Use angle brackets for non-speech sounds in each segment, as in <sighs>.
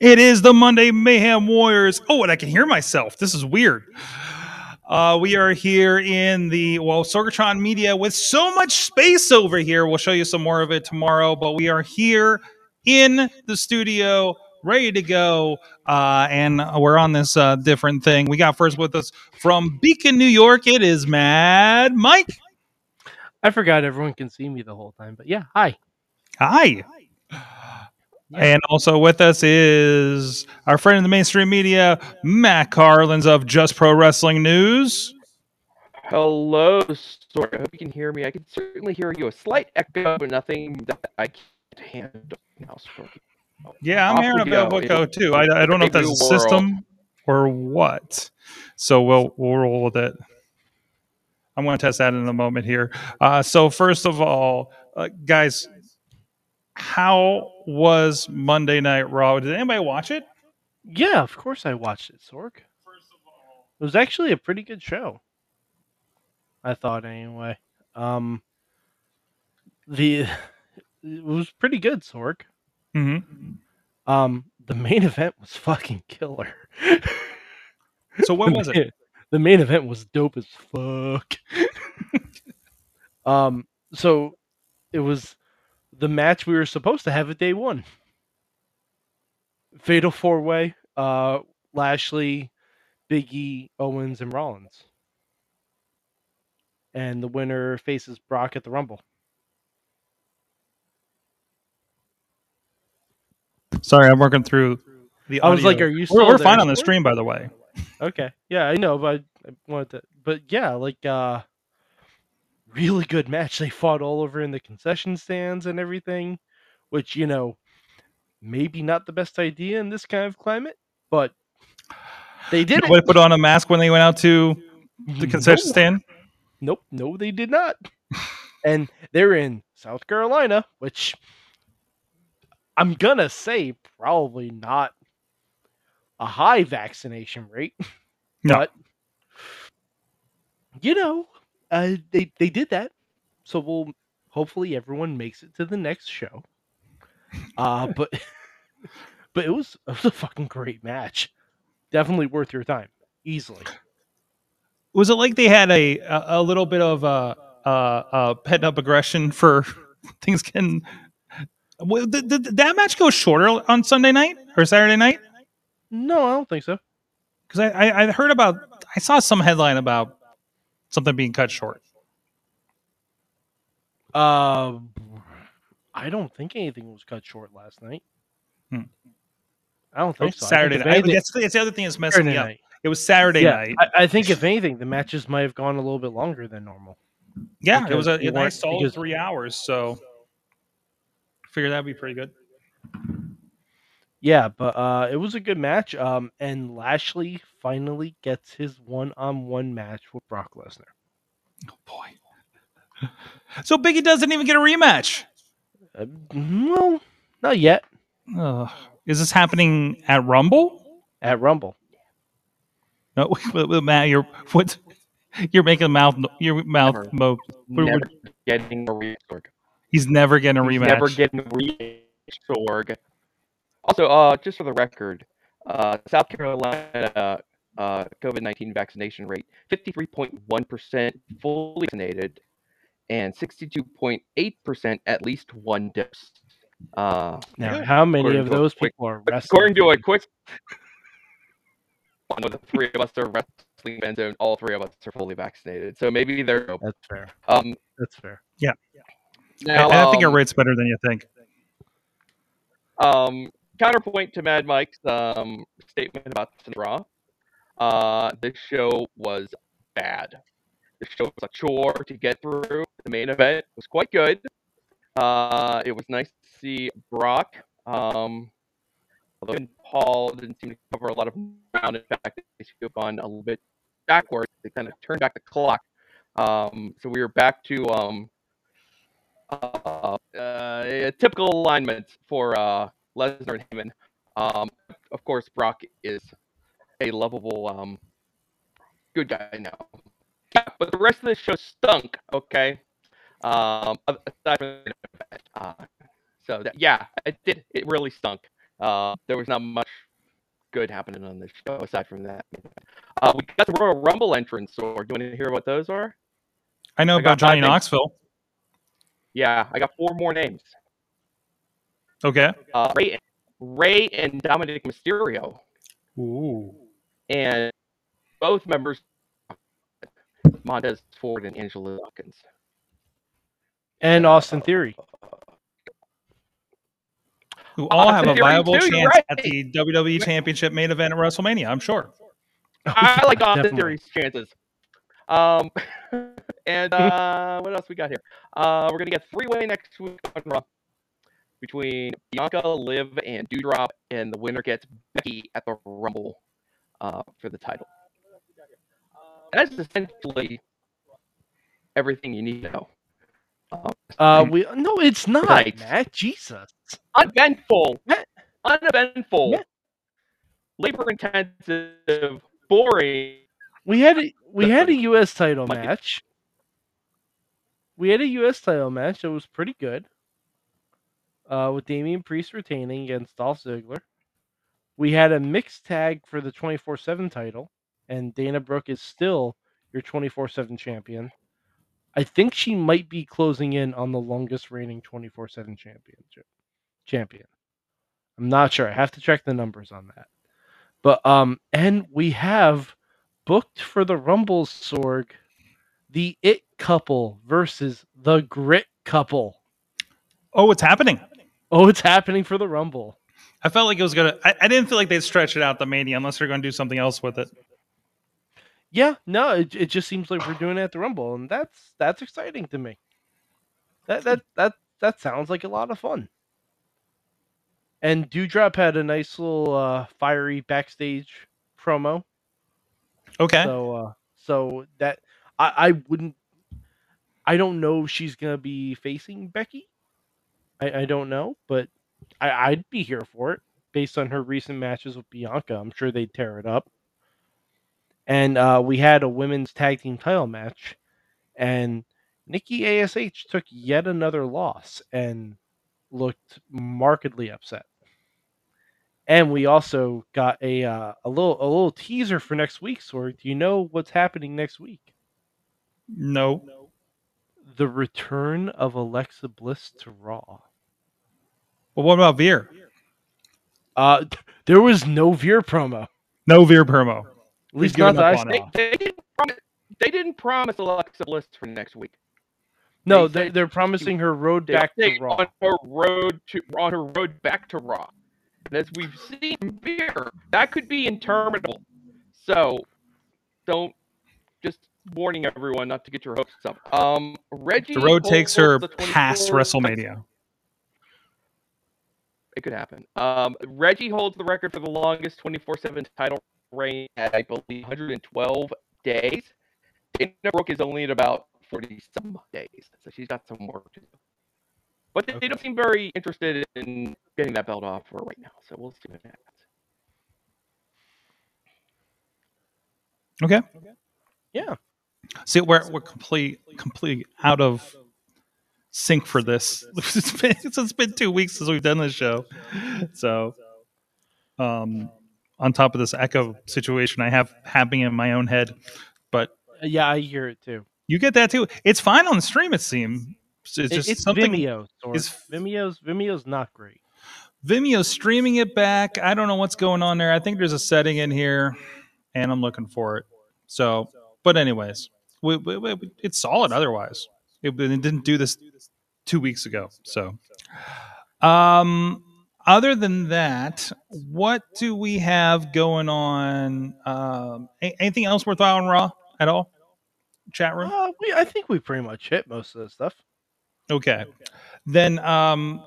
It is the Monday Mayhem Warriors. Oh, and I can hear myself. This is weird. Uh, we are here in the well Sorgatron Media with so much space over here. We'll show you some more of it tomorrow, but we are here in the studio, ready to go, uh, and we're on this uh, different thing. We got first with us from Beacon, New York. It is Mad Mike. I forgot everyone can see me the whole time, but yeah, hi. Hi. And also with us is our friend in the mainstream media, Matt Carlins of Just Pro Wrestling News. Hello, sorry. I hope you can hear me. I can certainly hear you. A slight echo, but nothing that I can't handle now. So, Yeah, I'm off hearing a we bit of echo too. I, I don't know if that's a system or what. So we'll we'll roll with it. I'm going to test that in a moment here. Uh, so first of all, uh, guys, how was Monday Night Raw? Did anybody watch it? Yeah, of course I watched it, Sorg. It was actually a pretty good show. I thought anyway. Um the it was pretty good, Sorg. Mm-hmm. Um the main event was fucking killer. So what was it? <laughs> the main event was dope as fuck. <laughs> um, so it was the match we were supposed to have at day one. Fatal four way, uh Lashley, Biggie, Owens, and Rollins. And the winner faces Brock at the Rumble. Sorry, I'm working through the. I was like, are you We're, we're fine on the stream, by the way. Okay. Yeah, I know, but I, I wanted to. But yeah, like uh, really good match. They fought all over in the concession stands and everything, which you know, maybe not the best idea in this kind of climate, but they did Nobody it. put on a mask when they went out to the concession stand. Nope, no, they did not. and they're in South Carolina, which I'm gonna say probably not a high vaccination rate. No. But you know, uh, they they did that, so we'll hopefully everyone makes it to the next show. <laughs> Uh, but <laughs> but it was it was a fucking great match. Definitely worth your time, easily. was it like they had a a, a little bit of uh uh uh pent up aggression for <laughs> things getting well, did, did that match go shorter on Sunday night or Saturday night? No, I don't think so. Because I, I I heard about I saw some headline about something being cut short. Uh, I don't think anything was cut short last night. Hmm. I don't think so. I think Saturday night. anything- That's, that's the other thing that's messing Saturday me up. night. It was Saturday Yeah, night. I, I think if anything, the matches might have gone a little bit longer than normal. yeah, it was a, a nice solid three hours. So figure that'd be pretty good. Yeah, but uh, it was a good match. Um, and Lashley finally gets his one-on-one match with Brock Lesnar. Oh boy. <laughs> So Biggie doesn't even get a rematch. Uh, well, not yet Ugh. Is this happening at Rumble? at Rumble. No, <laughs> wait, wait, Matt, you're what? You're making mouth your mouth Never. mo. never getting a rematch. He's never getting a He's rematch. Never getting a rematch. Sorg. Also, uh, just for the record, uh, South Carolina uh, COVID nineteen vaccination rate fifty three point one percent fully vaccinated, and sixty two point eight percent at least one dose. Uh, Now, how many of those quick- people are wrestling? according to a quick, one of the three of us are wrestling fans, and all three of us are fully vaccinated. So maybe they're That's fair. um. That's fair. Yeah, Now, I think your um, rate's better than you think. Um, counterpoint to Mad Mike's um, statement about the draw. Uh, this show was bad. The show was a chore to get through. The main event was quite good. Uh, it was nice to see Brock um, Logan Paul didn't seem to cover a lot of ground. In fact, they have gone a little bit backwards. They kind of turned back the clock. Um, so we were back to um, uh, uh, typical alignments for uh, Lesnar and Heyman. Um, of course, Brock is a lovable um, good guy now. Yeah, but the rest of the show stunk. Okay. Um, aside from that, uh, so that, yeah, it did. It really stunk. Uh, there was not much good happening on this show aside from that. Uh, we got the Royal Rumble entrance. or do you want to hear what those are? I know I about Johnny. Knoxville. Yeah, I got four more names. Okay. Uh, Rey, Rey and Dominic Mysterio, Ooh. and both members, Montez Ford and Angelo Dawkins. And Austin Theory. Who all have a Theory, viable too, chance right. at the WWE Championship main event at WrestleMania, I'm sure. <laughs> I like Austin Definitely. Theory's chances. Um, <laughs> and <laughs> uh, what else we got here? Uh, we're gonna get three way next week on Raw between Bianca, Liv, and Doudrop, and the winner gets Becky at the Rumble uh, for the title. That's essentially everything you need to know. Um, Uh, we no, it's not, Right. Matt. Jesus. uneventful, uneventful, labor intensive, boring. We had a, we had a U.S. title match. We had a U.S. title match that was pretty good. Uh, with Damian Priest retaining against Dolph Ziggler. We had a mixed tag for the 24/7 title, and Dana Brooke is still your 24/7 champion. I think she might be closing in on the longest reigning 24/7 championship champion. I'm not sure. I have to check the numbers on that. But um, and we have booked for the Rumble Sorg, the It couple versus the Grit couple. Oh, it's happening. Oh, it's happening for the Rumble. I felt like it was gonna. I, I didn't feel like they'd stretch it out the Mania unless they're going to do something else with it. Yeah, no, it, it just seems like we're doing it at the Rumble, and that's that's exciting to me. That that that that sounds like a lot of fun. And Doudrop had a nice little uh, fiery backstage promo. Okay. So uh, so that I, I wouldn't I don't know if she's gonna be facing Becky. I, I don't know, but I, I'd be here for it based on her recent matches with Bianca. I'm sure they'd tear it up. And uh, we had a women's tag team title match, and Nikki Ash took yet another loss and looked markedly upset. And we also got a uh, a little a little teaser for next week. So, do you know what's happening next week? no. The return of Alexa Bliss to Raw. Well, what about Veer? Uh, there was no Veer promo. No Veer promo. At least not that I on saw. it. They, they didn't promise. They didn't promise Alexa Bliss for next week. No, They they, said they're promising her road back to Raw. on her road to on her road back to Raw. And as we've seen from Veer, that could be interminable. So don't just warning everyone not to get your hopes up. Um, Reggie. The road takes her past 24 WrestleMania. It could happen. Um, Reggie holds the record for the longest 24/7 title reign at I believe 112 days. Dana Brooke is only at about 40 some days, so she's got some work to do. But they, they don't seem very interested in getting that belt off for right now, so we'll see what happens. Okay. Yeah. See, we're we're complete complete out of sync for <laughs> this. It's been, it's been two weeks since we've done this show, so um, on top of this echo situation I have happening in my own head, but Yeah, I hear it too. you get that too. It's fine on the stream. It seems it's It- just it's something. Vimeo. Is- Vimeo's Vimeo's not great. Vimeo streaming it back. I don't know what's going on there. I think there's a setting in here, and I'm looking for it. So, but anyways, we, we, we- it's solid. Otherwise, it, it didn't do this two weeks ago. So, um, other than that, what do we have going on? Um, anything else worthwhile on Raw at all? Chat room. Uh, we, I think we pretty much hit most of the stuff. Okay, then um,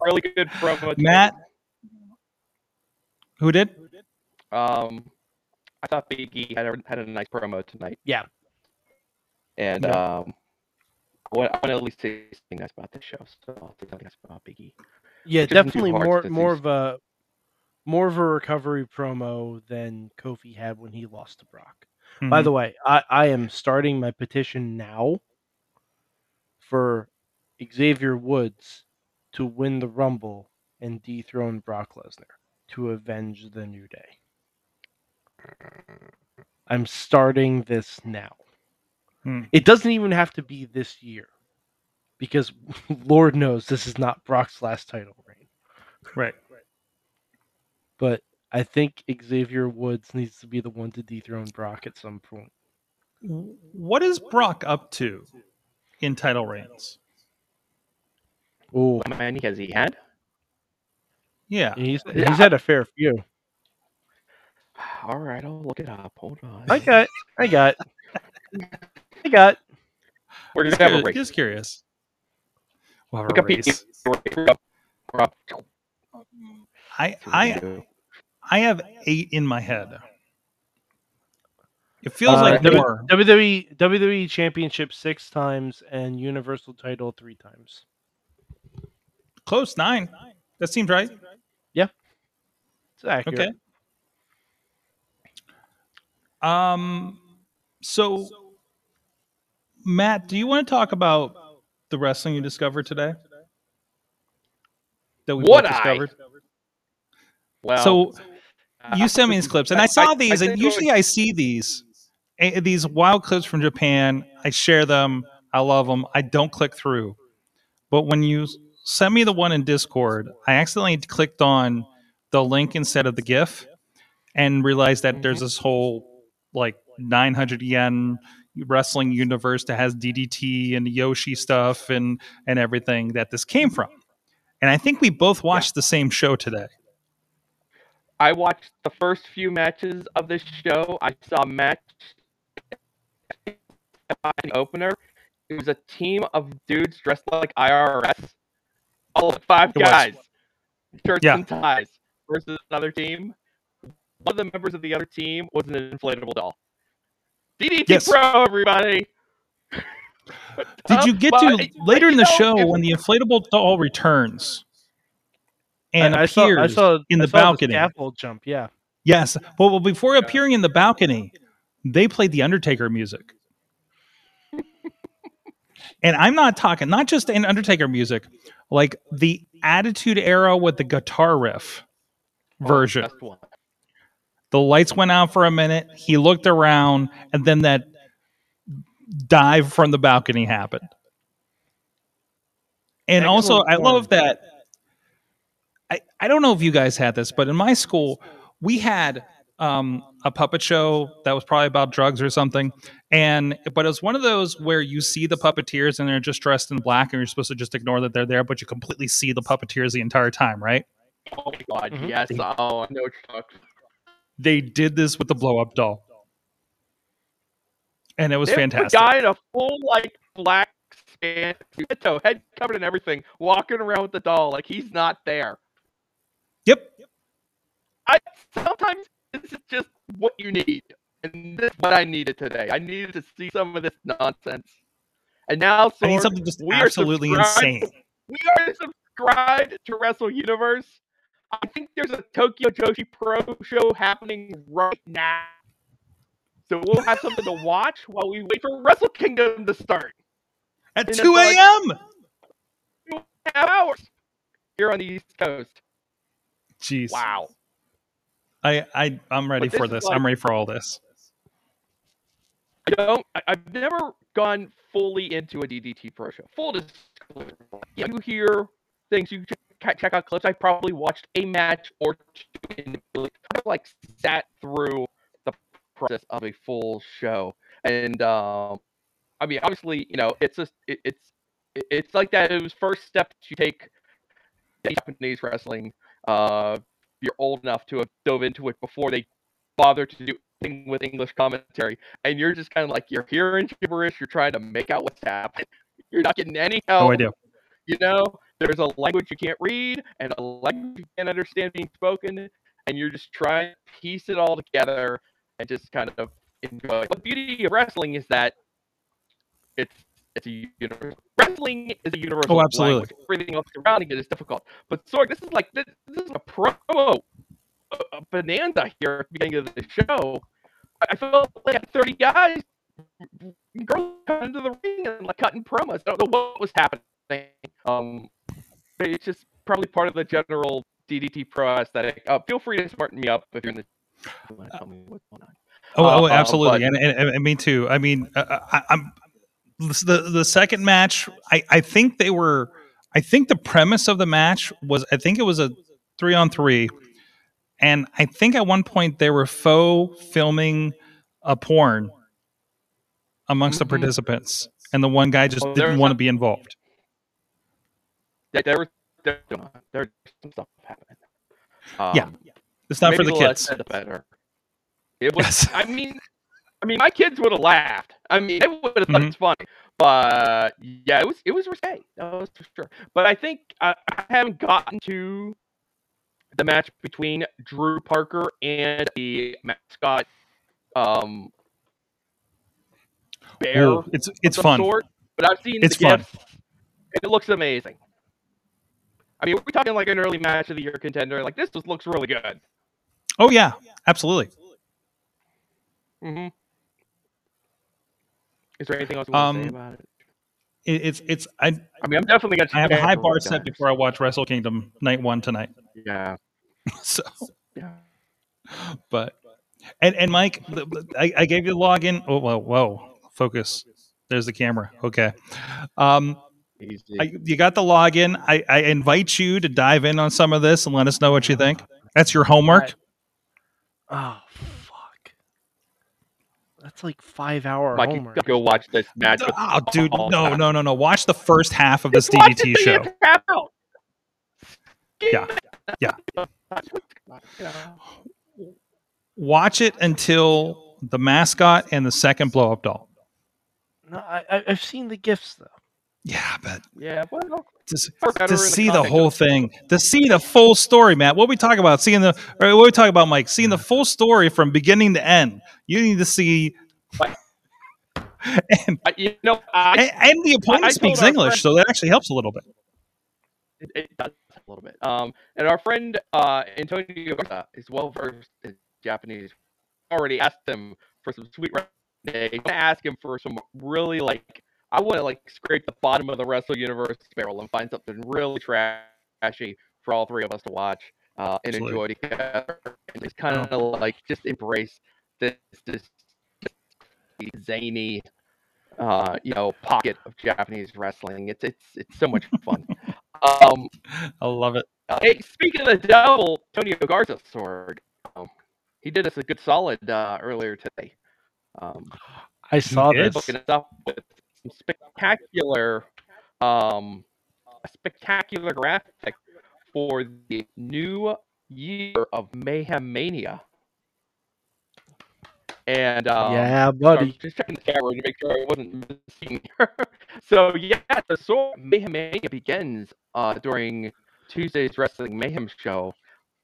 really good promo. Matt Who did? Um, I thought Big E had a, had a nice promo tonight. Yeah. And Yeah. um, I want, I want to at least say something nice about this show. So I'll say something nice about Big E. Yeah, Which isn't too definitely more more of a more of a recovery promo than Kofi had when he lost to Brock. By Mhm. the way, I, I am starting my petition now for Xavier Woods to win the Rumble and dethrone Brock Lesnar to avenge the New Day. I'm starting this now. Hmm. It doesn't even have to be this year because <laughs> Lord knows this is not Brock's last title reign. right. But I think Xavier Woods needs to be the one to dethrone Brock at some point. What is Brock up to in title reigns? Oh, How many has he had? Yeah. he's Yeah. he's had a fair few. All right, I'll look it up. Hold on. I got, I got, <laughs> I got. We're Just gonna have a curious. race. Just curious. We'll have Look a up race. We're up. We're up. I I I have eight in my head. It feels Uh, like more. WWE WWE Championship six times and Universal Title three times. Close nine. That seems right. Yeah. It's accurate. Okay. Um. So, Matt, do you want to talk about the wrestling you discovered today? That we Would both I? discovered. Well, so uh, you sent me these clips, and I saw these, and think usually I see these, eh, these wild clips from Japan. I share them. I love them. I don't click through, but when you sent me the one in Discord, I accidentally clicked on the link instead of the GIF, and realized that there's this whole like 900 yen wrestling universe that has DDT and Joshi stuff and and everything that this came from. And I think we both watched the same show today. I watched the first few matches of this show. I saw a match opener. It was a team of dudes dressed like IRS. All five It was. guys, shirts Yeah. and ties, versus another team. One of the members of the other team was an inflatable doll. DDT Yes. Pro, everybody. <laughs> Did you get to but later in the show when the inflatable doll returns and I, I saw, appears I saw in I the saw balcony? scaffold jump. Yeah. Yes. Well, well, before appearing in the balcony, they played the Undertaker music. <laughs> and I'm not talking not just an Undertaker music, like the Attitude Era with the guitar riff Oh, version. best one. The lights went out for a minute. He looked around, and then that dive from the balcony happened. And also, I love that. I, I don't know if you guys had this, but in my school, we had um, a puppet show that was probably about drugs or something. And but it was one of those where you see the puppeteers and they're just dressed in black, and you're supposed to just ignore that they're there, but you completely see the puppeteers the entire time, right? Oh my god, Mhm. yes. Oh, I know what you're talking They did this with the blow up doll. And it was fantastic. A guy in a full like black span, head covered and everything, walking around with the doll like he's not there. Yep. I sometimes this is just what you need, and this is what I needed today. I needed to see some of this nonsense, and now I need something just absolutely insane. we are subscribed to Wrestle Universe. I think there's a Tokyo Joshi Pro show happening right now. So we'll have something to watch while we wait for Wrestle Kingdom to start. At in 2 about- a.m. Half hours here on the East Coast. Jeez. Wow. I, I I'm ready this for is this. like- I'm ready for all this. I don't. I, I've never gone fully into a DDT Pro show. Full disclosure. Yeah, you hear things. You check, out clips. I probably watched a match or two. And really kind of like sat through the process of a full show. And um, I mean, obviously, you know, it's just it, it's it's like that. It was first step to take Japanese wrestling. Uh, you're old enough to have dove into it before they bother to do anything with English commentary, and you're just kind of like you're hearing gibberish. You're trying to make out what's happening. You're not getting any help. No idea. You know, there's a language you can't read and a language you can't understand being spoken, and you're just trying to piece it all together and just kind of enjoy. The beauty of wrestling is that it's it's a universal. Wrestling is a universal. Oh, absolutely. language. Everything else surrounding it is difficult. But Sorg, this is like this, this is a promo uh, bonanza here at the beginning of the show. I- felt like 30 guys, girls coming into the ring and like cutting promos. I don't know what was happening. Um, it's just probably part of the general DDT Pro aesthetic. Uh, feel free to smarten me up if you're in the. <laughs> tell me what's going on. Oh, oh Uh, absolutely, but- and, and, and me too. I mean, uh, I, I'm the the second match. I I think they were. I think the premise of the match was. I think it was a three on three, and I think at one point they were faux filming a porn amongst the Mhm. participants, and the one guy just Oh, there didn't want to be involved. Yeah, there was there, there's some stuff happening. Um, Yeah, It's not for the less kids. said, the better. It was. Yes. <laughs> I mean, I mean, my kids would have laughed. I mean, they would have thought Mhm. it's funny. But yeah, it was it was risque. That was for sure. But I think I, I haven't gotten to the match between Drew Parker and the mascot um bear. Ooh, it's it's fun. Sort, but I've seen It's the fun. and it looks amazing. I mean, we're talking like an early match of the year contender. Like this just looks really good. Oh yeah, absolutely. Mm-hmm. Is there anything else you want to say Um, about it? It, it's it's I I mean, I'm definitely gonna. I have a high bar set Dogs. before I watch Wrestle Kingdom night one tonight. Yeah, <laughs> So, yeah. but and and Mike, I, I gave you the login. Oh whoa, whoa, focus. There's the camera. Okay. Um. I, you got the login. I, I invite you to dive in on some of this and let us know what you think. That's your homework. Oh fuck. That's like five hour Mike, you homework. gotta go watch this match. with Oh, dude, no, that. <laughs> no, no, no. Watch the first half of this <laughs> Just DDT show. <laughs> you. Yeah, yeah. Watch it until the mascot and the second blow up doll. No, I, I I've seen the gifts though. Yeah, but Yeah, well, to, s- Or better to in the see the whole of- thing, to see the full story, Matt. What we talk about, seeing the, or what we talk about, Mike, seeing the full story from beginning to end. You need to see, and, <laughs> I, you know, I, and, and the I opponent told speaks English, friend- so that actually helps a little bit. it, it does a little bit. Um, and our friend uh, Antonio Garza is well versed in Japanese. Already asked him for some sweet. They ask him for some really like I want to like scrape the bottom of the Wrestle Universe barrel and find something really trashy for all three of us to watch uh, and Absolutely. enjoy together. And just kind of like just embrace this this zany uh, you know pocket of Japanese wrestling. It's it's it's so much fun. <laughs> um, I love it. uh, hey, speaking of the devil, Antonio Garza sword, um, he did us a good solid uh, earlier today. Um, I saw this. hooking us up with spectacular, um, a spectacular graphic for the new year of Mayhem Mania. And um, yeah, so I'm buddy. just checking the camera to make sure I wasn't missing. <laughs> so yeah, the Sword Mayhem Mania begins uh, during Tuesday's Wrestling Mayhem show.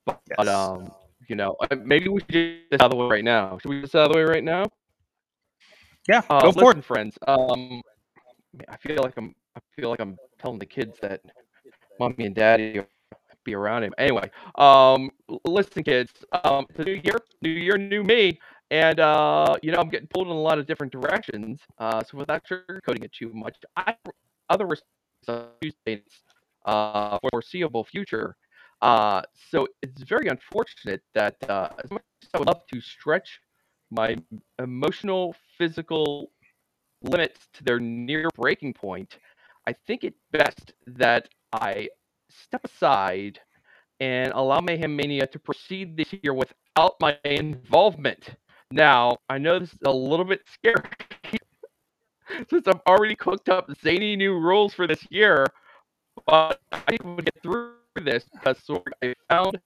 But, Yes. um, you know, uh, maybe we should get this out of the way right now. Should we get this out of the way right now? Yeah, Uh, go for it. friends. Um, I feel like I'm. I feel like I'm telling the kids that mommy and daddy be around him. Anyway, um, listen, kids. Um, it's a new year, new year, new me, and uh, you know I'm getting pulled in a lot of different directions. Uh, so without sugarcoating it too much, I other Tuesdays uh, for foreseeable future. Uh, so it's very unfortunate that uh, as much as I would love to stretch my emotional, physical limits to their near breaking point, I think it best that I step aside and allow Mayhem Mania to proceed this year without my involvement. Now, I know this is a little bit scary <laughs> since I've already cooked up zany new rules for this year, but I we'll get through this uh, because Sorg, I found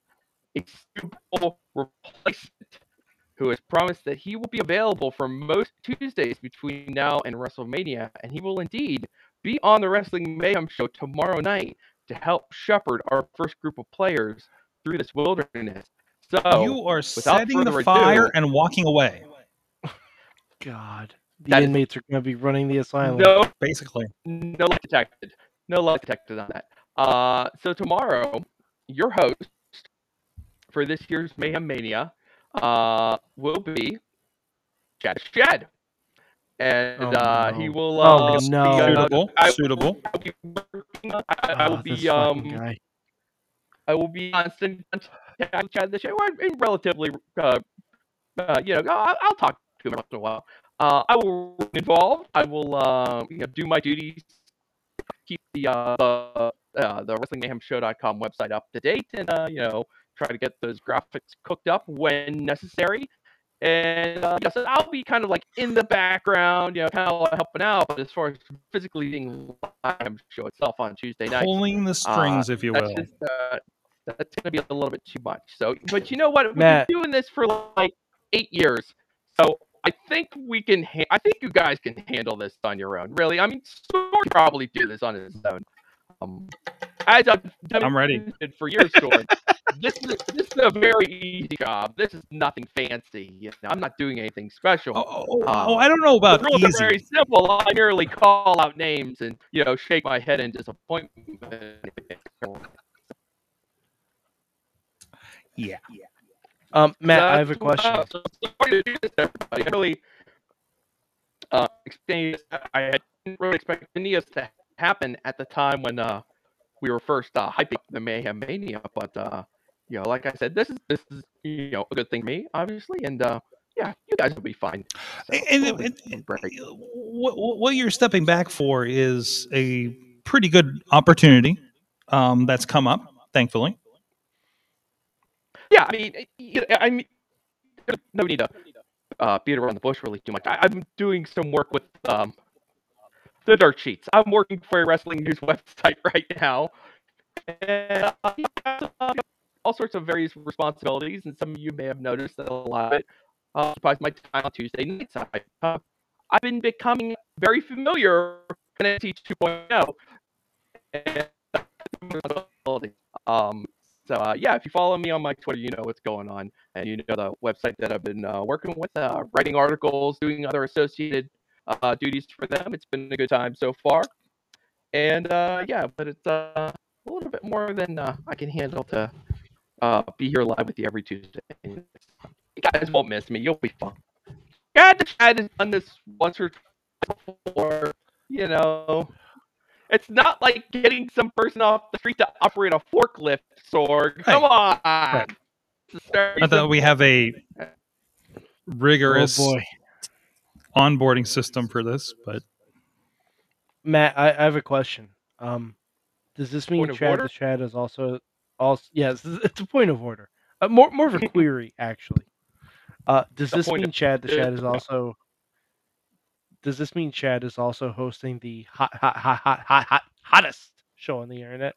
a suitable replacement who has promised that he will be available for most Tuesdays between now and WrestleMania, and he will indeed be on the Wrestling Mayhem show tomorrow night to help shepherd our first group of players through this wilderness. So you are setting the further ado- fire and walking away, <laughs> God, the That is- inmates are going to be running the asylum. no basically. no light detected. No light detected on that. Uh, so tomorrow, your host for this year's Mayhem Mania uh, will be Chad Shad. And Oh, uh, he no. will. Oh, Uh, no. be, uh, Suitable. I- suitable. I'll be working on- I, I will Ah, be fucking um guy. I will be constant contact with Chad this year. Well, in relatively uh, uh you know I'll, I'll talk to him once in a while. Uh, I will remain involved. I will uh, you know, do my duties, keep the uh, the uh, the WrestlingMayhemShow.com website up to date, and uh, you know try to get those graphics cooked up when necessary. And uh, yes, I'll be kind of like in the background, you know, kind of helping out. But as far as physically being live show itself on Tuesday night, Pulling the strings, if you will. just uh, that's gonna be a little bit too much. So, but you know what? We've Matt. been doing this for like eight years, so I think we can. Ha- I think you guys can handle this on your own. Really, I mean, can probably do this on his own. Um, as I've done I'm ready. <laughs> for years, Sorg. This is this is a very easy job. This is nothing fancy. You know, I'm not doing anything special. Oh, oh, oh, I don't know about the rules are very simple. I merely call out names and you know shake my head in disappointment. Yeah. Um, Matt, I have a question. why- so sorry to do this, everybody. I really uh. I didn't really expect any of this to happen at the time when uh, we were first uh, hyping the Mayhem Mania, but uh, you know, like I said, this is this is you know a good thing for me, obviously, and uh, yeah, you guys will be fine. So, And, it'll be and- what, what you're stepping back for is a pretty good opportunity um, that's come up, thankfully. Yeah, I mean, know, I mean, no need to uh, beat around the bush really too much. I, I'm doing some work with um, the dirt sheets. I'm working for a wrestling news <laughs> website right now, and uh, uh, all sorts of various responsibilities. And some of you may have noticed that a lot of it uh, occupies my time on Tuesday nights. Uh, I've been becoming very familiar with NXT 2.0. And, um, so uh, yeah, if you follow me on my Twitter, you know what's going on, and you know the website that I've been uh, working with, uh, writing articles, doing other associated duties for them. It's been a good time so far, and yeah, but it's a little bit more than I can handle to uh, be here live with you every Tuesday. You guys won't miss me. You'll be fun. God, the chat has done this once or twice before. You know, it's not like getting some person off the street to operate a forklift, Sorg. Come on. It's very I thought we have a rigorous Oh boy, onboarding system for this, but Matt, I, I have a question. Um, does this mean Chad the Chad is also also yes, <laughs> it's a point of order. Uh, more more of a <laughs> query actually. Uh, does A this mean Chad the Chad is <laughs> also? Does this mean Chad is also hosting the hot hot hot hot hot, hot hottest show on the internet?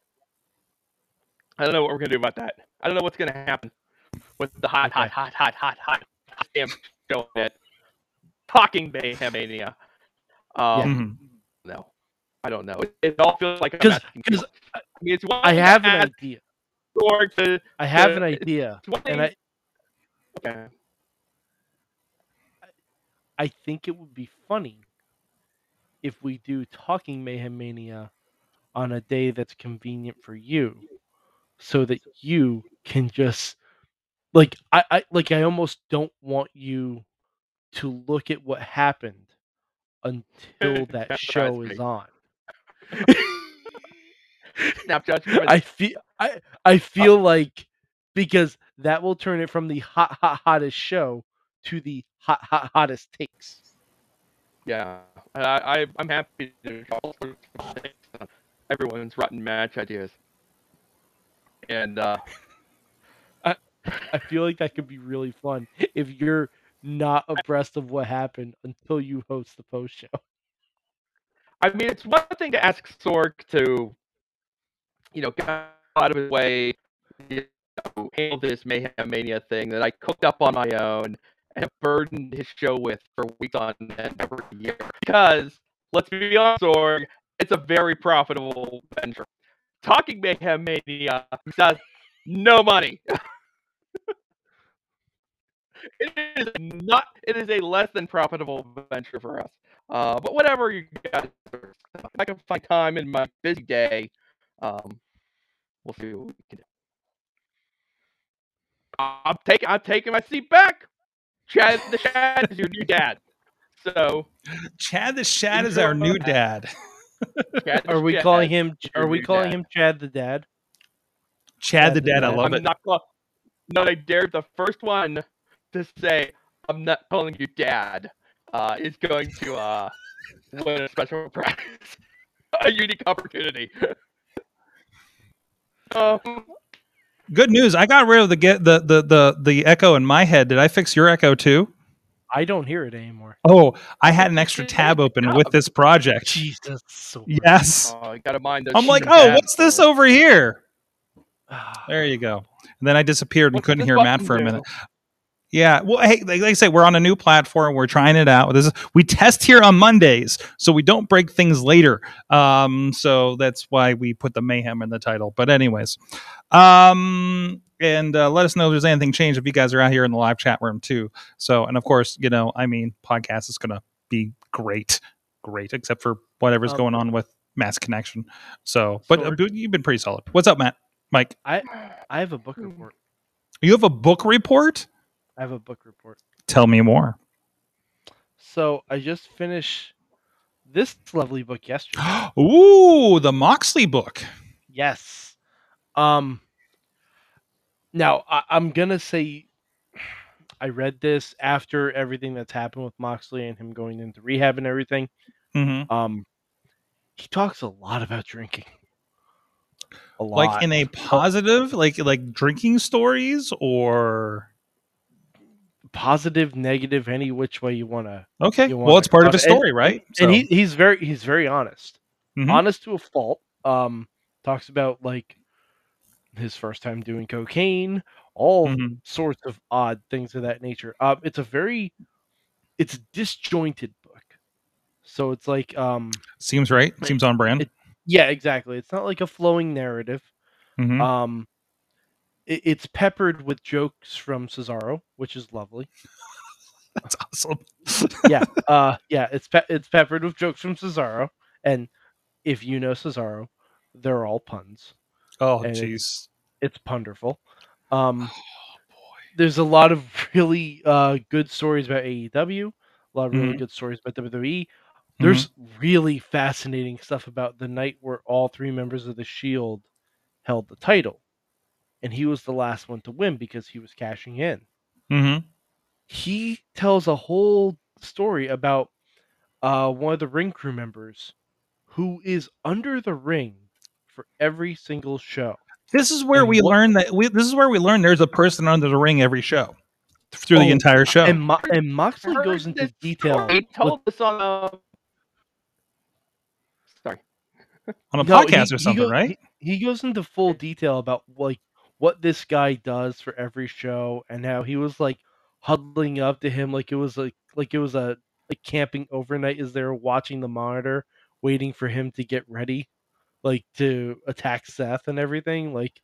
I don't know what we're gonna do about that. I don't know what's gonna happen with the hot, hot, Okay. hot, hot, hot, hot, hot damn show that talking mayhem mania. Um, Mhm. no, I don't know. It, it all feels like I'm 'Cause- asking 'cause too much. I mean, it's one I have an idea. To- I have uh, an idea, it's one and I okay. I think it would be funny if we do talking mayhem mania on a day that's convenient for you so that you can just like I, I like I almost don't want you to look at what happened until <laughs> that show is on. <laughs> Snapchat. <laughs> coming- I feel I I feel like because that will turn it from the hot hot hottest show to the hot hot hottest takes. Yeah, I, I I'm happy to do all sorts of things on everyone's rotten match ideas. And uh, I feel like that could be really fun if you're not abreast of what happened until you host the post show. I mean, it's one thing to ask Sorg to, you know, get out of his way, you know, handle this Mayhem Mania thing that I cooked up on my own and burdened his show with for weeks on end every year. Because, let's be honest, Sorg, it's a very profitable venture. Talking Mayhem Mania does no money. <laughs> it is not. It is a less than profitable venture for us. Uh, but whatever you guys, if I can find time in my busy day, um, we'll see what we can do. I'm taking. I'm taking my seat back. Chad the Shad is your new dad. So Chad the Shad is our new dad. Chad the Are we Shad calling him? Are we calling dad. him Chad the Dad? Chad the the dad. I love I'm it. not call- No, they dared the first one to say, "I'm not calling you dad." Uh, is going to uh win a special <laughs> prize, a unique opportunity. Um, Good news. I got rid of the get the the the the echo in my head. Did I fix your echo too? I don't hear it anymore. Oh, I had an extra tab open with this project. Jesus. So Yes. oh, you gotta mind. I'm like, oh, tabs what's this over here? Ah, There you go. And then I disappeared and What's couldn't hear Matt button for a minute. Yeah, well, hey, like, like I say, we're on a new platform. We're trying it out. This is we test here on Mondays, so we don't break things later. Um, so that's why we put the mayhem in the title. But anyways, um, and uh, let us know if there's anything changed if you guys are out here in the live chat room too. So, and of course, you know, I mean, podcast is gonna be great, great, except for whatever's Um, going on with Mass connection. So, but uh, you've been pretty solid. What's up, Matt? Mike, I I have a book report. you have a book report. I have a book report. Tell me more. So I just finished this lovely book yesterday. <gasps> Ooh, the Moxley book. Yes. Um. Now I, I'm gonna say, <sighs> I read this after everything that's happened with Moxley and him going into rehab and everything. Mm-hmm. Um, he talks a lot about drinking. A lot. Like in a positive, like like drinking stories, or positive, negative, any which way you want to. okay. Well, wanna it's part of his it. And- story, right? And he he's very he's very honest. Mhm. Honest to a fault. Um, talks about like his first time doing cocaine, all Mhm. sorts of odd things of that nature. Um, it's a very it's a disjointed book. So it's like um seems right. Seems on brand. It- yeah, exactly. It's not like a flowing narrative. Mhm. Um it, it's peppered with jokes from Cesaro, which is lovely. <laughs> That's awesome. yeah, <laughs> uh, yeah, it's pe- it's peppered with jokes from Cesaro, and if you know Cesaro, they're all puns. oh, jeez. It's punderful. Um, Oh boy. there's a lot of <laughs> really uh, good stories about AEW, a lot of really Mhm. good stories about WWE. There's really fascinating stuff about the night where all three members of the Shield held the title, and he was the last one to win because he was cashing in. Mm-hmm. he tells a whole story about uh, one of the ring crew members who is under the ring for every single show. This is where And we what- learn that we. This is where we learn there's a person under the ring every show, through the Oh, entire show. And Mo- and Moxley goes into detail. He told us on uh, sorry. on a No, he- podcast or he something, go- right? He goes into full detail about like what this guy does for every show and how he was like huddling up to him like it was like like it was a like camping overnight is there watching the monitor waiting for him to get ready like to attack Seth and everything like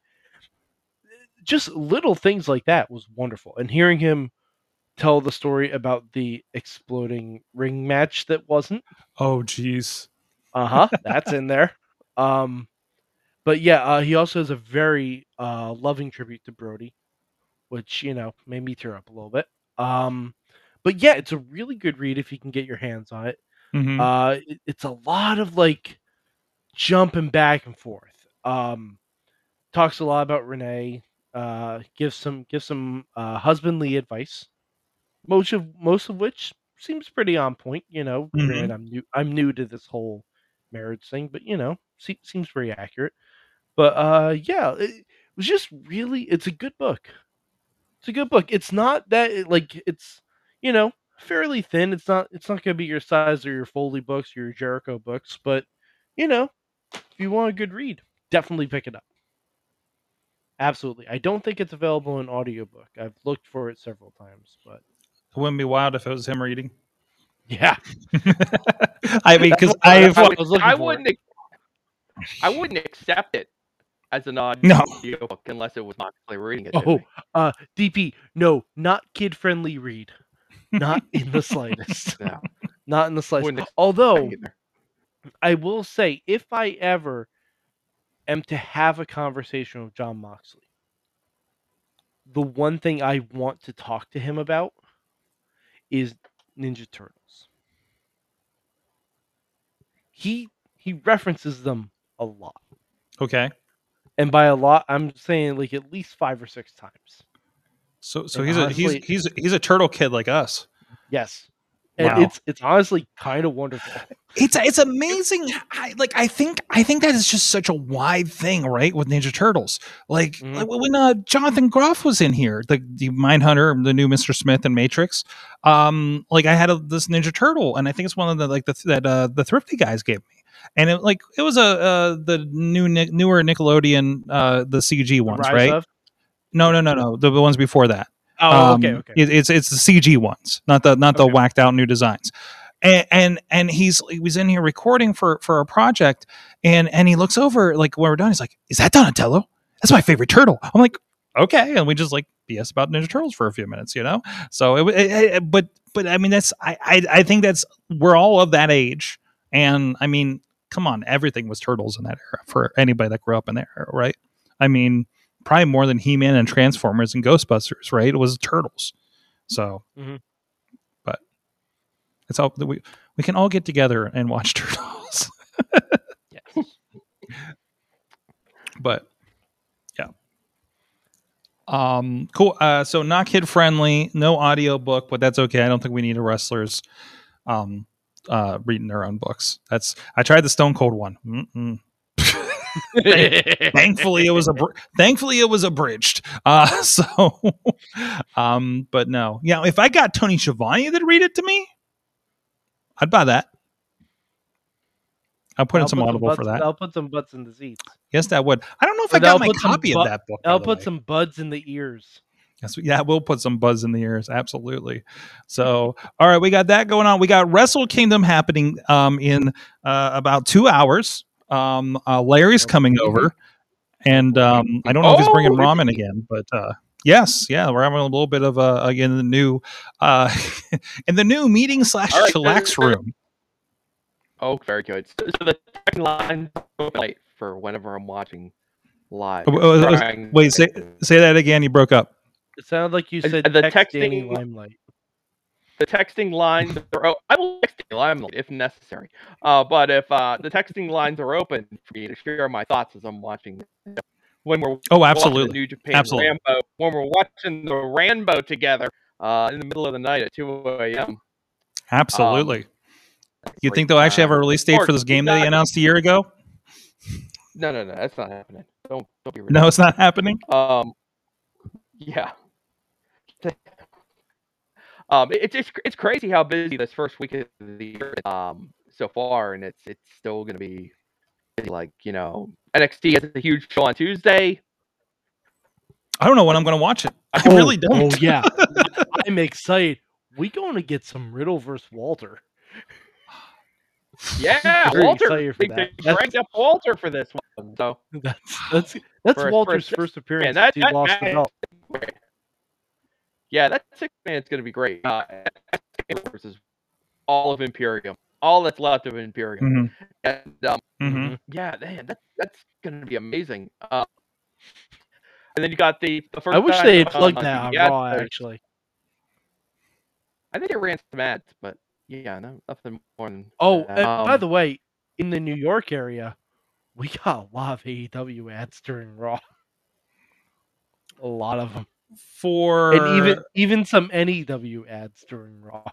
just little things like that was wonderful and hearing him tell the story about the exploding ring match that wasn't Oh, jeez. uh-huh <laughs> that's in there um but yeah uh, he also has a very uh loving tribute to Brodie which you know made me tear up a little bit um but yeah it's a really good read if you can get your hands on it Mhm. uh it- it's a lot of like jumping back and forth um talks a lot about renee uh gives some gives some uh husbandly advice most of most of which seems pretty on point you know Mhm. i'm new i'm new to this whole marriage thing but you know se- seems pretty accurate but uh yeah it, it was just really it's a good book. It's a good book. It's not that it- like it's you know fairly thin. It's not it's not going to be your size or your foley books or your jericho books but you know if you want a good read definitely pick it up. Absolutely. I don't think it's available in audiobook. I've looked for it several times but It wouldn't be wild if it was him reading. <laughs> yeah. <laughs> I mean, because I've what I, I I wouldn't. ac- I wouldn't accept it as an audio <laughs> No. book unless it was Moxley reading it. Oh, uh, DP, no, not kid friendly read. Not in the slightest. <laughs> No. <laughs> Not in the slightest. Although. I will say, if I ever am to have a conversation with Jon Moxley, the one thing I want to talk to him about is Ninja Turtles. He he references them a lot. Okay. And by a lot, I'm saying like at least five or six times. So so And he's a he's he's he's a turtle kid like us. Yes. And Wow. it's it's honestly kind of wonderful. It's it's amazing. I, like I think I think that is just such a wide thing, right? With Ninja Turtles, like, Mhm. like when uh, Jonathan Groff was in here, the the Mind Hunter, the new Mister Smith and Matrix. Um, like I had a, this Ninja Turtle, and I think it's one of the like the that uh, the thrifty guys gave me, and it like it was a uh, the new newer Nickelodeon uh the CG ones, Rise right? of- No, no, no, no, the ones before that. Oh, Um, okay, okay. it- it's it's the CG ones, not the not the Okay. whacked out new designs. And, and and he's he was in here recording for for a project, and and he looks over like when we're done, he's like, "Is that Donatello? That's my favorite turtle." I'm like, "Okay," and we just like BS about Ninja Turtles for a few minutes, you know. So it, it, it but but I mean that's I, I I think that's we're all of that age, and I mean, come on, everything was turtles in that era for anybody that grew up in that era, right? I mean, probably more than He Man and Transformers and Ghostbusters, right? It was turtles. So, Mhm. but it's all we we can all get together and watch <laughs> turtles. Yes. but yeah. Um, cool. Uh, so not kid friendly, no audio book, but that's okay. I don't think we need a wrestlers um uh reading their own books. That's I tried the Stone Cold one. <laughs> Thankfully it was a thankfully it was abridged uh <laughs> so um but no yeah if i got tony Schiavone to read it to me i'd buy that i'll put in I'll some put audible butts, for that I'll put some butts in the seats. yes that would i don't know if Or i got I'll my put copy bu- of that book I'll put way. some buds in the ears. Yes, yeah, we'll put some buzz in the ears. Absolutely. So, all right, we got that going on. We got Wrestle Kingdom happening um, in uh, about two hours. Um, uh, Larry's coming over, and um, I don't know if he's bringing Oh, ramen again, but uh, yes, yeah, we're having a little bit of a again the new uh, <laughs> in the new meeting slash right, chillax room. Oh, very good. So, so the second line light for whenever I'm watching live. Uh, uh, uh, Trying- Wait, say say that again. You broke up. It sounded like you Uh, said the text texting- Limelight. the texting lines <laughs> are o- I will text Limelight if necessary. Uh, but if uh, the texting lines are open for me to share my thoughts as I'm watching when we're Oh, watching the absolutely. New Japan Absolutely. Rambo when we're watching the Rambo together uh, in the middle of the night at 2 a.m. Absolutely. you think they'll actually have a release date for this game that they announced a year ago? No, no, no, that's not happening. Don't don't be ridiculous. No, it's not happening. Um, yeah. Um, it- it's it's it's crazy how busy this first week of the year is, um so far, and it's it's still gonna be busy, like you know NXT has a huge show on Tuesday. I don't know when I'm going to watch it. I Oh, really don't. Oh yeah, <laughs> I'm excited. We going to get some Riddle versus Walter. Yeah, <laughs> Walter. excited for They, that. they dragged up Walter for this one, so That's that's that's For a- for a Walter's six- first appearance that- he that lost the match- belt. Yeah, that six man is gonna be great. Uh, <laughs> versus all of Imperium, all that's left of Imperium, Mhm, and um, mhm. <laughs> Yeah, man, that, that's gonna be amazing. Uh, and then you got the, the first. I wish they had plugged that on Raw. Actually, I think they ran some ads, but yeah, no, nothing more than. oh, and by Um, the way, in the New York area, we got a lot of AEW ads during Raw. <laughs> A lot of them, For and even even some NEW ads during Raw.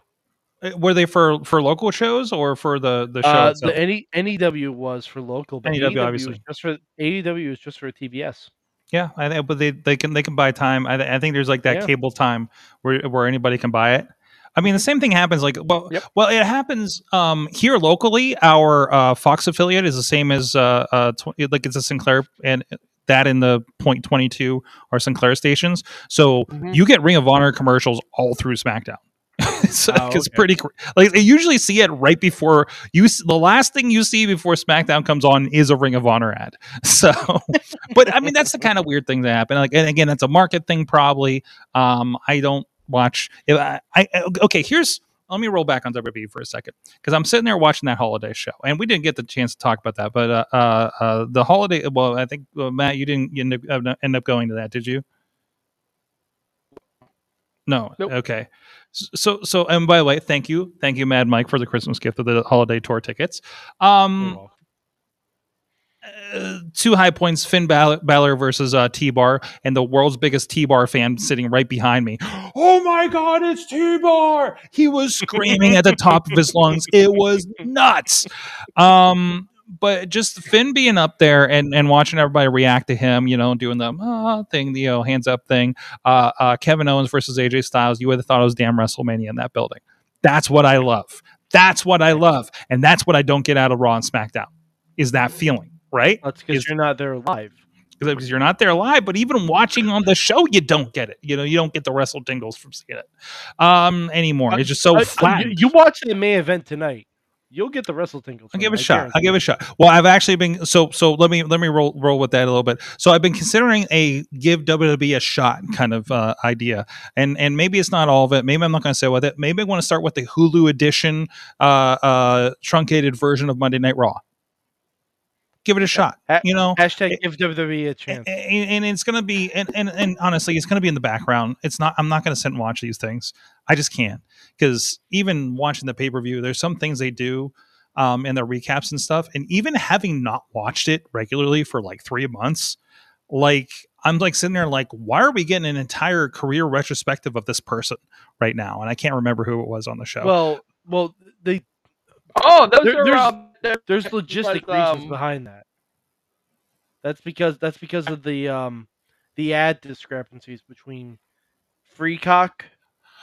uh, were they for for local shows or for the the show Uh, itself? the NE, NEW was for local, but NEW, AEW, was obviously. just for AEW was just for TBS. yeah, I think, but they they can they can buy time. I, I think there's like that Yeah. cable time where where anybody can buy it. I mean, the same thing happens. Like, well, Yep. well, it happens um, here locally. Our uh, Fox affiliate is the same as uh, uh, tw- like it's a Sinclair, and that in the point twenty two are Sinclair stations. So Mhm. you get Ring of Honor commercials all through SmackDown. <laughs> it's, Oh, it's okay. pretty cr- like they usually see it right before you. The last thing you see before SmackDown comes on is a Ring of Honor ad. <laughs> So, but I mean that's the kind of weird thing that happen. Like, and again, that's a market thing probably. Um, I don't watch. If I, I okay, here's. Let me roll back on WWE for a second because I'm sitting there watching that holiday show, and we didn't get the chance to talk about that. But uh, uh, uh the holiday. Well, I think uh, Matt, you didn't you end up, end up going to that, did you? No. Nope. Okay. So so and by the way, thank you, thank you, Mad Mike, for the Christmas gift of the holiday tour tickets. Um. Uh, two high points: Finn Balor, versus uh, T Bar, and the world's biggest T Bar fan sitting right behind me. <gasps> Oh my God, it's T Bar! He was screaming at the top of his <laughs> lungs. It was nuts. Um, but just Finn being up there and, and watching everybody react to him, you know, doing the ah, thing, the you know, hands up thing. Uh, uh, Kevin Owens versus AJ Styles. You would have thought it was damn WrestleMania in that building. That's what I love. That's what I love, and that's what I don't get out of Raw and SmackDown. Is that feeling right? That's because you're not there live. because you're not there live. But even watching on the show, you don't get it. You know, you don't get the wrestle tingles from seeing it um, anymore. It's just so uh, flat. you, you watch the main event tonight. You'll get the wrestle tingles. I'll give it a I shot. I'll give it a shot. Well, I've actually been so so. Let me let me roll roll with that a little bit. So I've been considering a give WWE a shot kind of uh, idea, and and maybe it's not all of it. Maybe I'm not going to say with it. Maybe I want to start with the Hulu edition, uh, uh, truncated version of Monday Night Raw. Give it a shot. You know, Hashtag give WWE a chance. and, and it's going to be and, and and honestly it's going to be in the background it's not i'm not going to sit and watch these things i just can't because even watching the pay-per-view there's some things they do um in their recaps and stuff and even having not watched it regularly for like three months like i'm like sitting there like why are we getting an entire career retrospective of this person right now and i can't remember who it was on the show Well, well, they Oh, those There- are there's- they're- <laughs> there's because, logistic reasons um, behind that. That's because that's because of the um the ad discrepancies between free cock,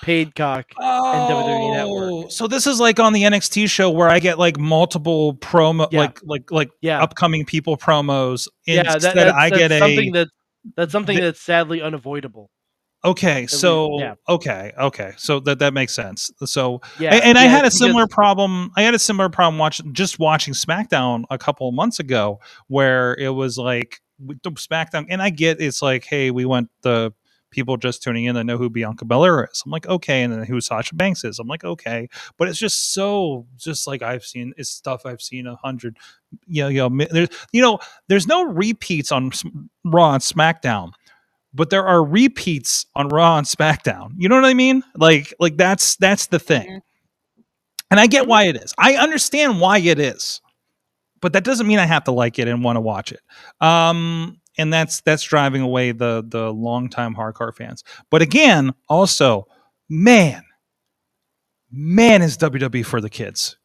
paid cock. And WWE Network. Oh, So this is like on the NXT show where I get like multiple promo, Yeah. like like like Yeah, upcoming people promos. yeah. That, that's, I that's get a something that that's something the- that's sadly unavoidable. Okay. So yeah. okay, okay. So that that makes sense. So Yeah, and, and I had a because- similar problem. I had a similar problem watching just watching SmackDown a couple of months ago, where it was like SmackDown, and I get it's like, hey, we want the people just tuning in that know who Bianca Belair is. I'm like, okay, and then who Sasha Banks is. I'm like, okay, but it's just so just like I've seen it's stuff I've seen a hundred. You know, you know, there's you know, there's no repeats on Raw and SmackDown. But there are repeats on Raw and SmackDown. You know what I mean? Like, like that's that's the thing. Mhm. And I get why it is. I understand why it is. But that doesn't mean I have to like it and want to watch it. Um and that's that's driving away the the longtime hardcore fans. But again, also, man, man is WWE for the kids.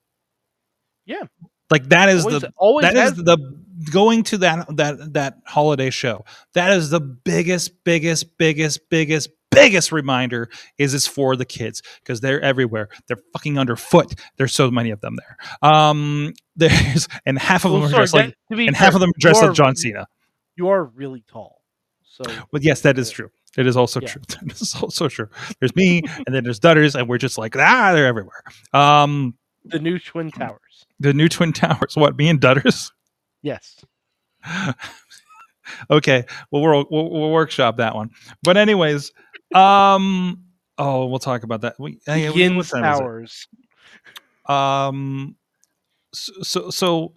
Yeah. Like that is always, the always that is has the going to that that that holiday show. That is the biggest, biggest, biggest, biggest, biggest reminder is it's for the kids because they're everywhere. They're fucking underfoot. There's so many of them there. Um, <laughs> there's and half of Well, them are sorry, dressed like that- be and fair, half of them are dressed you like John Cena. You are really tall, so But yes, that is true. It is also Yeah. true. <laughs> That is also true. There's me, and then there's Dutters, and we're just like ah, they're everywhere. Um, the new twin towers. the new twin towers. What me and Dutters? Yes. <laughs> okay, well we'll, we'll we'll workshop that one. But anyways, um, oh, we'll talk about that. We, hey, what time is. Um, so, so so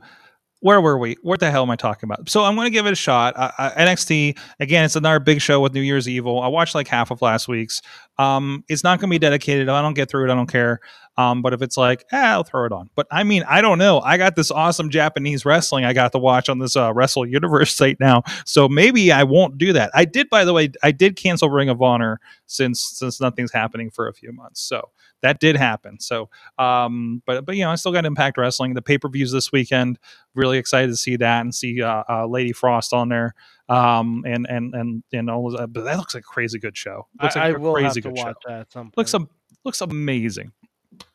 where were we? What the hell am I talking about? So I'm going to give it a shot. I, NXT again. It's another big show with New Year's Evil. I watched like half of last week's. Um, it's not going to be dedicated. I don't get through it. I don't care. Um, but if it's like, eh, I'll throw it on. But I mean, I don't know. I got this awesome Japanese wrestling I got to watch on this uh, Wrestle Universe <laughs> site now. So maybe I won't do that. I did, by the way, I did cancel Ring of Honor since since nothing's happening for a few months. So that did happen. So, um, but but you know, I still got Impact Wrestling. The pay per views this weekend. Really excited to see that and see uh, uh, Lady Frost on there. Um, and and and and all of that. But that looks like a crazy good show. Looks I, like I will have to good watch show. that at some point. Looks looks amazing.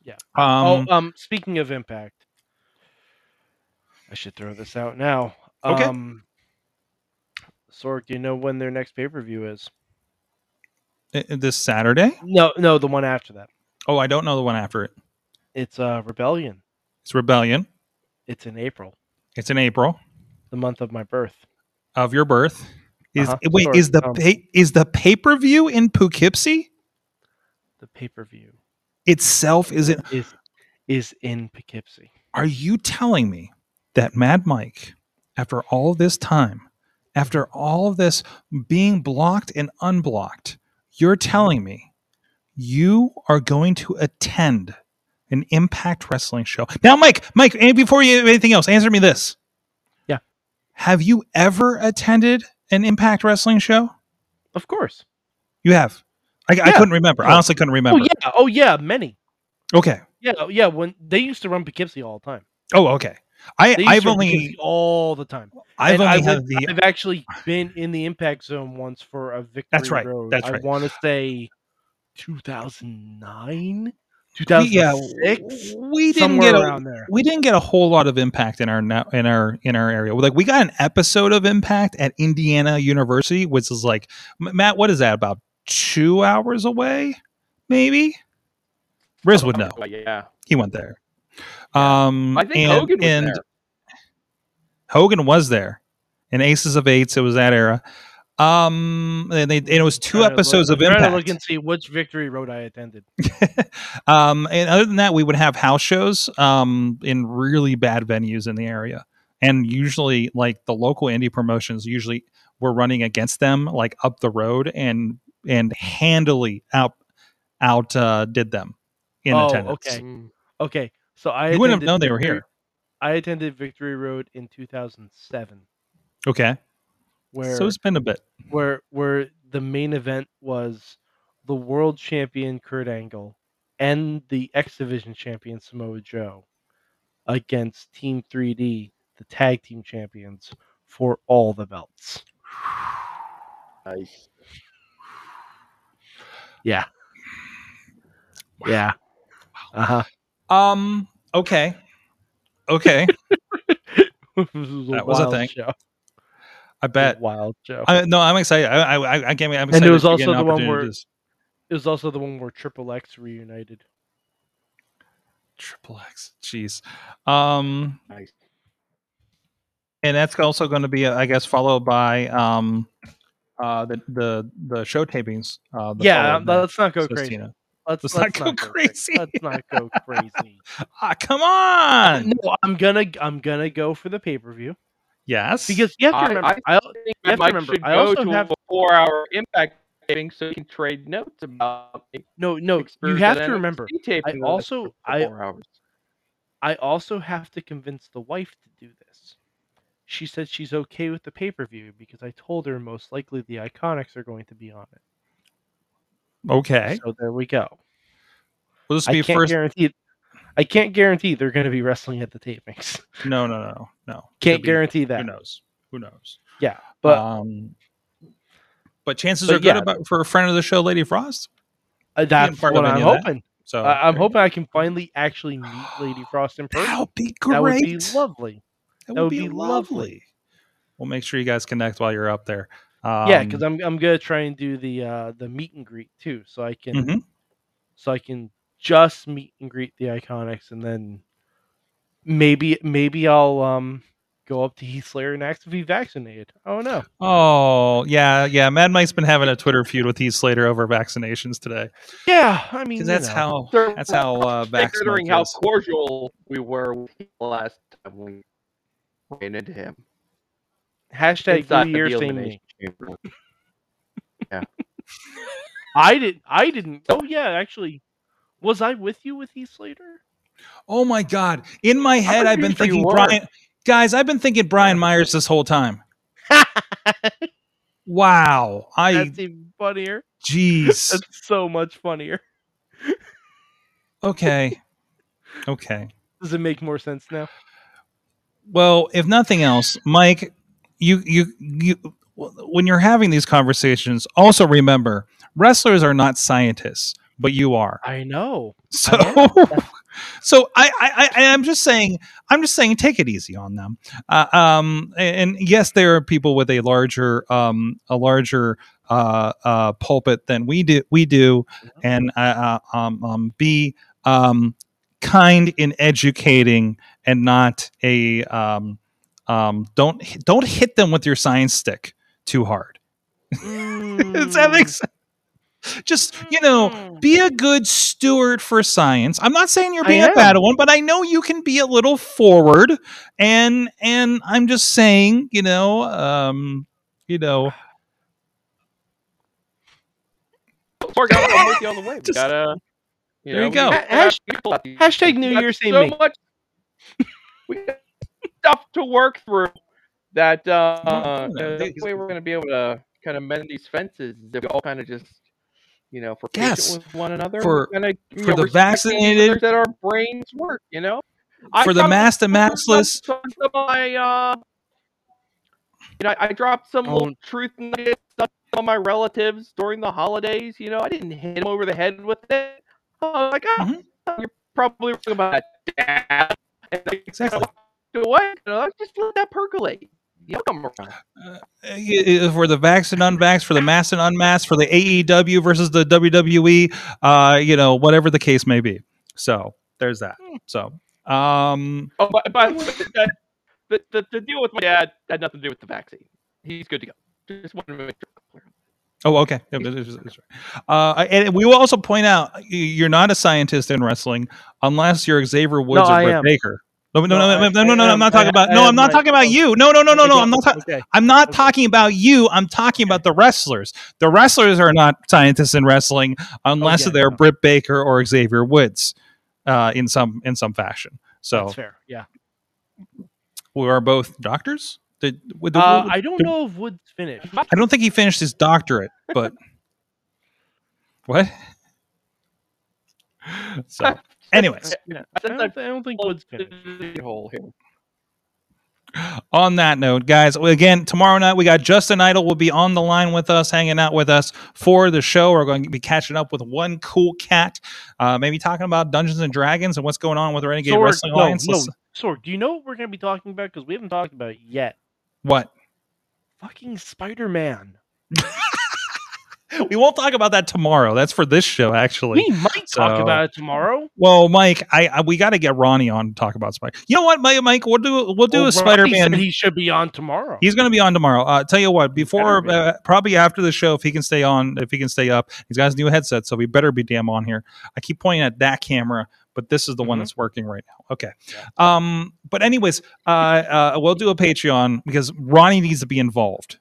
Yeah. Um, oh, um, speaking of Impact, I should throw this out now. Okay. Um, Sorg, do you know when their next pay per view is? i- this Saturday. No, no, the one after that. Oh, I don't know the one after it. It's uh, Rebellion. It's Rebellion. It's in April, It's in April the month of my birth. of your birth. Is Uh-huh. wait Sorry, is the um, pay, is the pay per view in Poughkeepsie The pay per view itself? Is it? is is in Poughkeepsie. Are you telling me that Mad Mike, after all this time, after all of this being blocked and unblocked, you're mm-hmm. telling me you are going to attend an Impact Wrestling show? Now, Mike, Mike, and before you anything else, answer me this. Yeah. Have you ever attended an Impact Wrestling show? Of course. You have. I, I couldn't remember. I oh. honestly couldn't oh, remember. Oh yeah. Oh yeah. Many. Okay. Yeah. oh, Yeah. When they used to run Poughkeepsie all the time. Oh, okay. I, I've only all the time. I've And I only had the I've actually been in the impact zone once for a victory That's right, road. that's right. I want to say 2009, we- yeah 2006, we didn't get a, there. we didn't get a whole lot of impact in our in our in our area. Like we got an episode of impact at Indiana University, which is like Matt. What is that about two hours away? Maybe. Riz would know. Yeah. He went there. Um, I think and, Hogan was and there. Hogan was there. In Aces and Eights, it was that era. Um, and, they, and it was two episodes look, of I'm trying Impact. look and see which victory road I attended. <laughs> um, and other than that, we would have house shows um, in really bad venues in the area, and usually like the local indie promotions usually were running against them like up the road and and handily out out uh, did them in Oh, attendance. okay. Mm. Okay, so I You wouldn't have known they were here. I attended Victory Road in 2007, Okay, where so it's been a bit. where where the main event was the world champion Kurt Angle and the X Division champion Samoa Joe against Team 3D, the tag team champions for all the belts. Nice. Yeah. Yeah. Uh huh. Um. Okay. Okay. <laughs> was That was a thing. show. I bet. Wild show. I, no, I'm excited. I, I, I can't. I'm it excited. was also the one where- It was also the one where Triple X reunited. Triple X. Jeez. Um. Nice. and that's also going to be, I guess, followed by um, uh, the the the show tapings. Uh, the yeah, following let's not go says crazy. Tina. Let's, Let's let's not go cra- crazy. Let's not go <laughs> crazy. Ah, come on. no, I'm gonna I'm gonna go for the pay per view Yes, because you have to remember. I I, I think You have to remember, should I go to have- a four-hour impact taping so he can trade notes about no no you have to remember. NXT taping with us also- I- hours. I also have to convince the wife to do this. She said she's okay with the pay per view because I told her most likely the Iconics are going to be on it. okay. So there we go. Will this I be can't first? guarantee. I can't guarantee they're going to be wrestling at the tapings. No, no, no, no. Can't be. guarantee that. Who knows? Who knows? Yeah, but um, but chances but are good yeah. about for a friend of the show, Lady Frost. uh, that's what I'm of that. hoping. So I I'm hoping I can finally actually meet Lady Frost in person. that would be great. That would be lovely. That that would would be be lovely. lovely. We'll make sure you guys connect while you're up there. Um, yeah, because I'm I'm gonna try and do the uh the meet and greet too, so I can Mhm. so I can just meet and greet the Iconics, and then maybe maybe I'll um go up to Heath Slater and ask if he's vaccinated. Oh don't. Oh yeah, yeah. Mad Mike's been having a Twitter feud with Heath Slater over vaccinations today Yeah, I mean that's know. how that's how uh, <laughs> considering how cordial we were with him the last time we ran into him. hashtag Inside New the Year same Elimination me. Chamber. <laughs> I did I didn't. Oh yeah, actually, was I with you with Heath Slater? Oh my god! In my head, I've been sure thinking. Brian. Guys, I've been thinking Brian Myers this whole time. <laughs> Wow! I That's even funnier. jeez. <laughs> That's so much funnier. Okay, okay. Does it make more sense now? Well, if nothing else, Mike, you you you when you're having these conversations, also remember wrestlers are not scientists, but you are. I know. So <laughs> So I, I, I, I'm just saying, I'm just saying, take it easy on them. Uh, um, and, and yes, there are people with a larger, um, a larger uh, uh, pulpit than we do. We do, and uh, uh, um, um, be um, kind in educating and not a um, um, don't don't hit them with your science stick too hard. <laughs> Does that make sense? Just you know, Mm. be a good steward for science. I'm not saying you're being a bad one, but I know you can be a little forward. And and I'm just saying, you know, um, you know, Sorg, I'm I'm with you on the way. We Just- gotta. You there you go. we Ha- gotta hash- be careful about these hashtag. New We got Year, same so me. much. <laughs> We got stuff to work through. That uh, uh, no, the way we're gonna be able to kind of mend these fences is if we all kind of just. You know, for Yes. with one another, For- and I, you for know, the vaccinated- that our brains work. You know, I For the mass masked massless. some- of my, uh, you know, I, I dropped some Oh. little truth nuggets on my relatives during the holidays. You know, I didn't hit them over the head with it. I was like, oh, Mhm. you're probably wrong about that, Dad. And Exactly. walked away. You know, just let that percolate. You know, come around. uh, uh, for the vax and unvax, for the mass and unmasked, for the AEW versus the WWE, uh, you know, whatever the case may be. So there's that. So, um, Oh, by the the, the, the deal with my dad had nothing to do with the vaccine. He's good to go. Just wanted to make sure. Oh, okay. Yeah, that is- that's right. Uh, and we will also point out you're not a scientist in wrestling unless you're Xavier Woods No, or Britt. Baker. No, no, No, no, I- no, no, no, I'm not talking I- about. I No, I'm not talking about you. No, no, no, no, no. I'm not. ta- Okay. I'm not Okay. talking about you. I'm talking about the wrestlers. The wrestlers are not scientists in wrestling unless yeah, they're no. Britt Baker or Xavier Woods, uh, in some in some fashion. So That's fair. Yeah. we are both doctors. Did, would- Uh, would- I don't know if Wood's finished. I don't think he finished his doctorate, but <laughs> what? <laughs> So, anyways, Yeah. I I don't, I don't think Wood's finished. hole here. on that note, guys, again, tomorrow night we got Justin Idol will be on the line with us, hanging out with us for the show. We're going to be catching up with one cool cat, uh, maybe talking about Dungeons and Dragons and what's going on with Renegade Sorg, Wrestling no, Alliance. no, Let's- Sorg, do you know what we're going to be talking about? Because we haven't talked about it yet. What? Fucking Spider Man. <laughs> <laughs> We won't talk about that tomorrow. That's for this show, actually. We might talk about it tomorrow. Well, Mike, I, I we got to get Ronnie on to talk about Spider. You know what, Mike? Mike, we'll do we'll do Well, a Spider Man. He should be on tomorrow. He's going to be on tomorrow. Uh, tell you what, before better uh, probably after the show, if he can stay on, if he can stay up, he's got his new headset, so we better be damn on here. I keep pointing at that camera, but this is the one Mhm. that's working right now. Okay. Um, but anyways, uh, uh, we'll do a Patreon because Ronnie needs to be involved.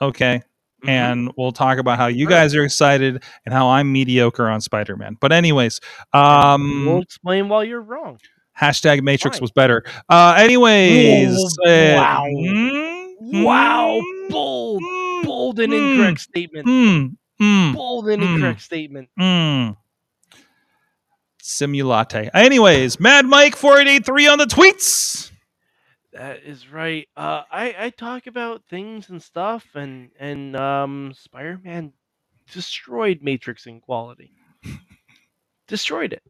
Okay. Mhm. And we'll talk about how you guys are excited and how I'm mediocre on Spider Man. But anyways, um, we'll explain while you're wrong. hashtag Matrix Fine. was better. Uh, anyways, uh, wow. mm, Wow, mm, bold, mm, bold and mm, incorrect statement. Bold and incorrect statement. Simulate. Anyways, Mad Mike 4883 on the tweets. That is right. Uh, I I talk about things and stuff, and and um, Spider Man destroyed Matrix in quality. destroyed it.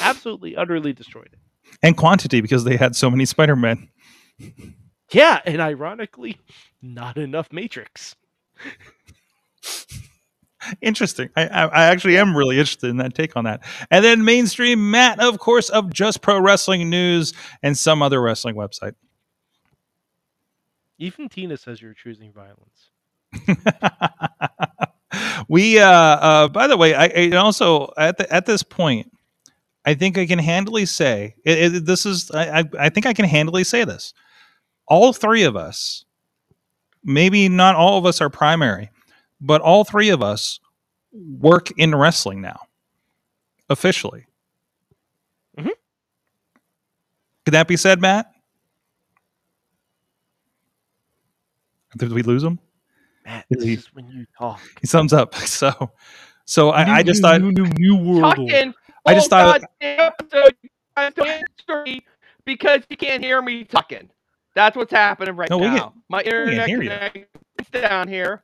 Absolutely, utterly destroyed it. And quantity because they had so many Spider Men. Yeah, and ironically, not enough Matrix. Interesting. I, I, I actually am really interested in that take on that. And then mainstream Matt, of course, of Just Pro Wrestling News and some other wrestling website. Even Tina says you're choosing violence. <laughs> we uh uh by the way i, I also at the, at this point i think i can handily say it, it- this is I, I i think i can handily say this all three of us maybe not all of us are primary but all three of us work in wrestling now officially Mm-hmm. could that be said matt did we lose him Matt, this he- is when you talk. he thumbs up <laughs> so so I, I just New- thought new, new, new world. Talking. Oh, I just thought- episode. You guys don't answer me because you can't hear me talking. That's what's happening right No, we now. can- My internet hear you. connection's down here.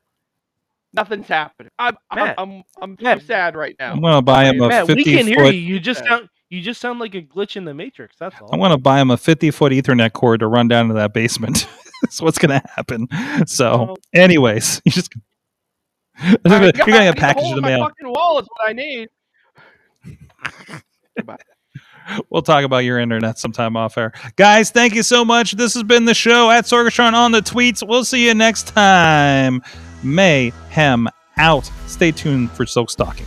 Nothing's happening. I'm I'm I'm, I'm so Matt. sad right now. I'm gonna buy him a Matt, we fifty can hear foot. you. You just Yeah. sound You just sound like a glitch in the matrix. That's all. I'm going to buy him a 50 foot Ethernet cord to run down to that basement. <laughs> <laughs> That's what's going to happen. So, Oh. anyways, you just <laughs> you're got- to I get a package in the mail. Fucking wall is what I need. <laughs> Goodbye. We'll talk about your internet sometime off air. Guys, thank you so much. This has been the show at Sorgatron on the tweets. We'll see you next time. Mayhem out. Stay tuned for Silk Stalking.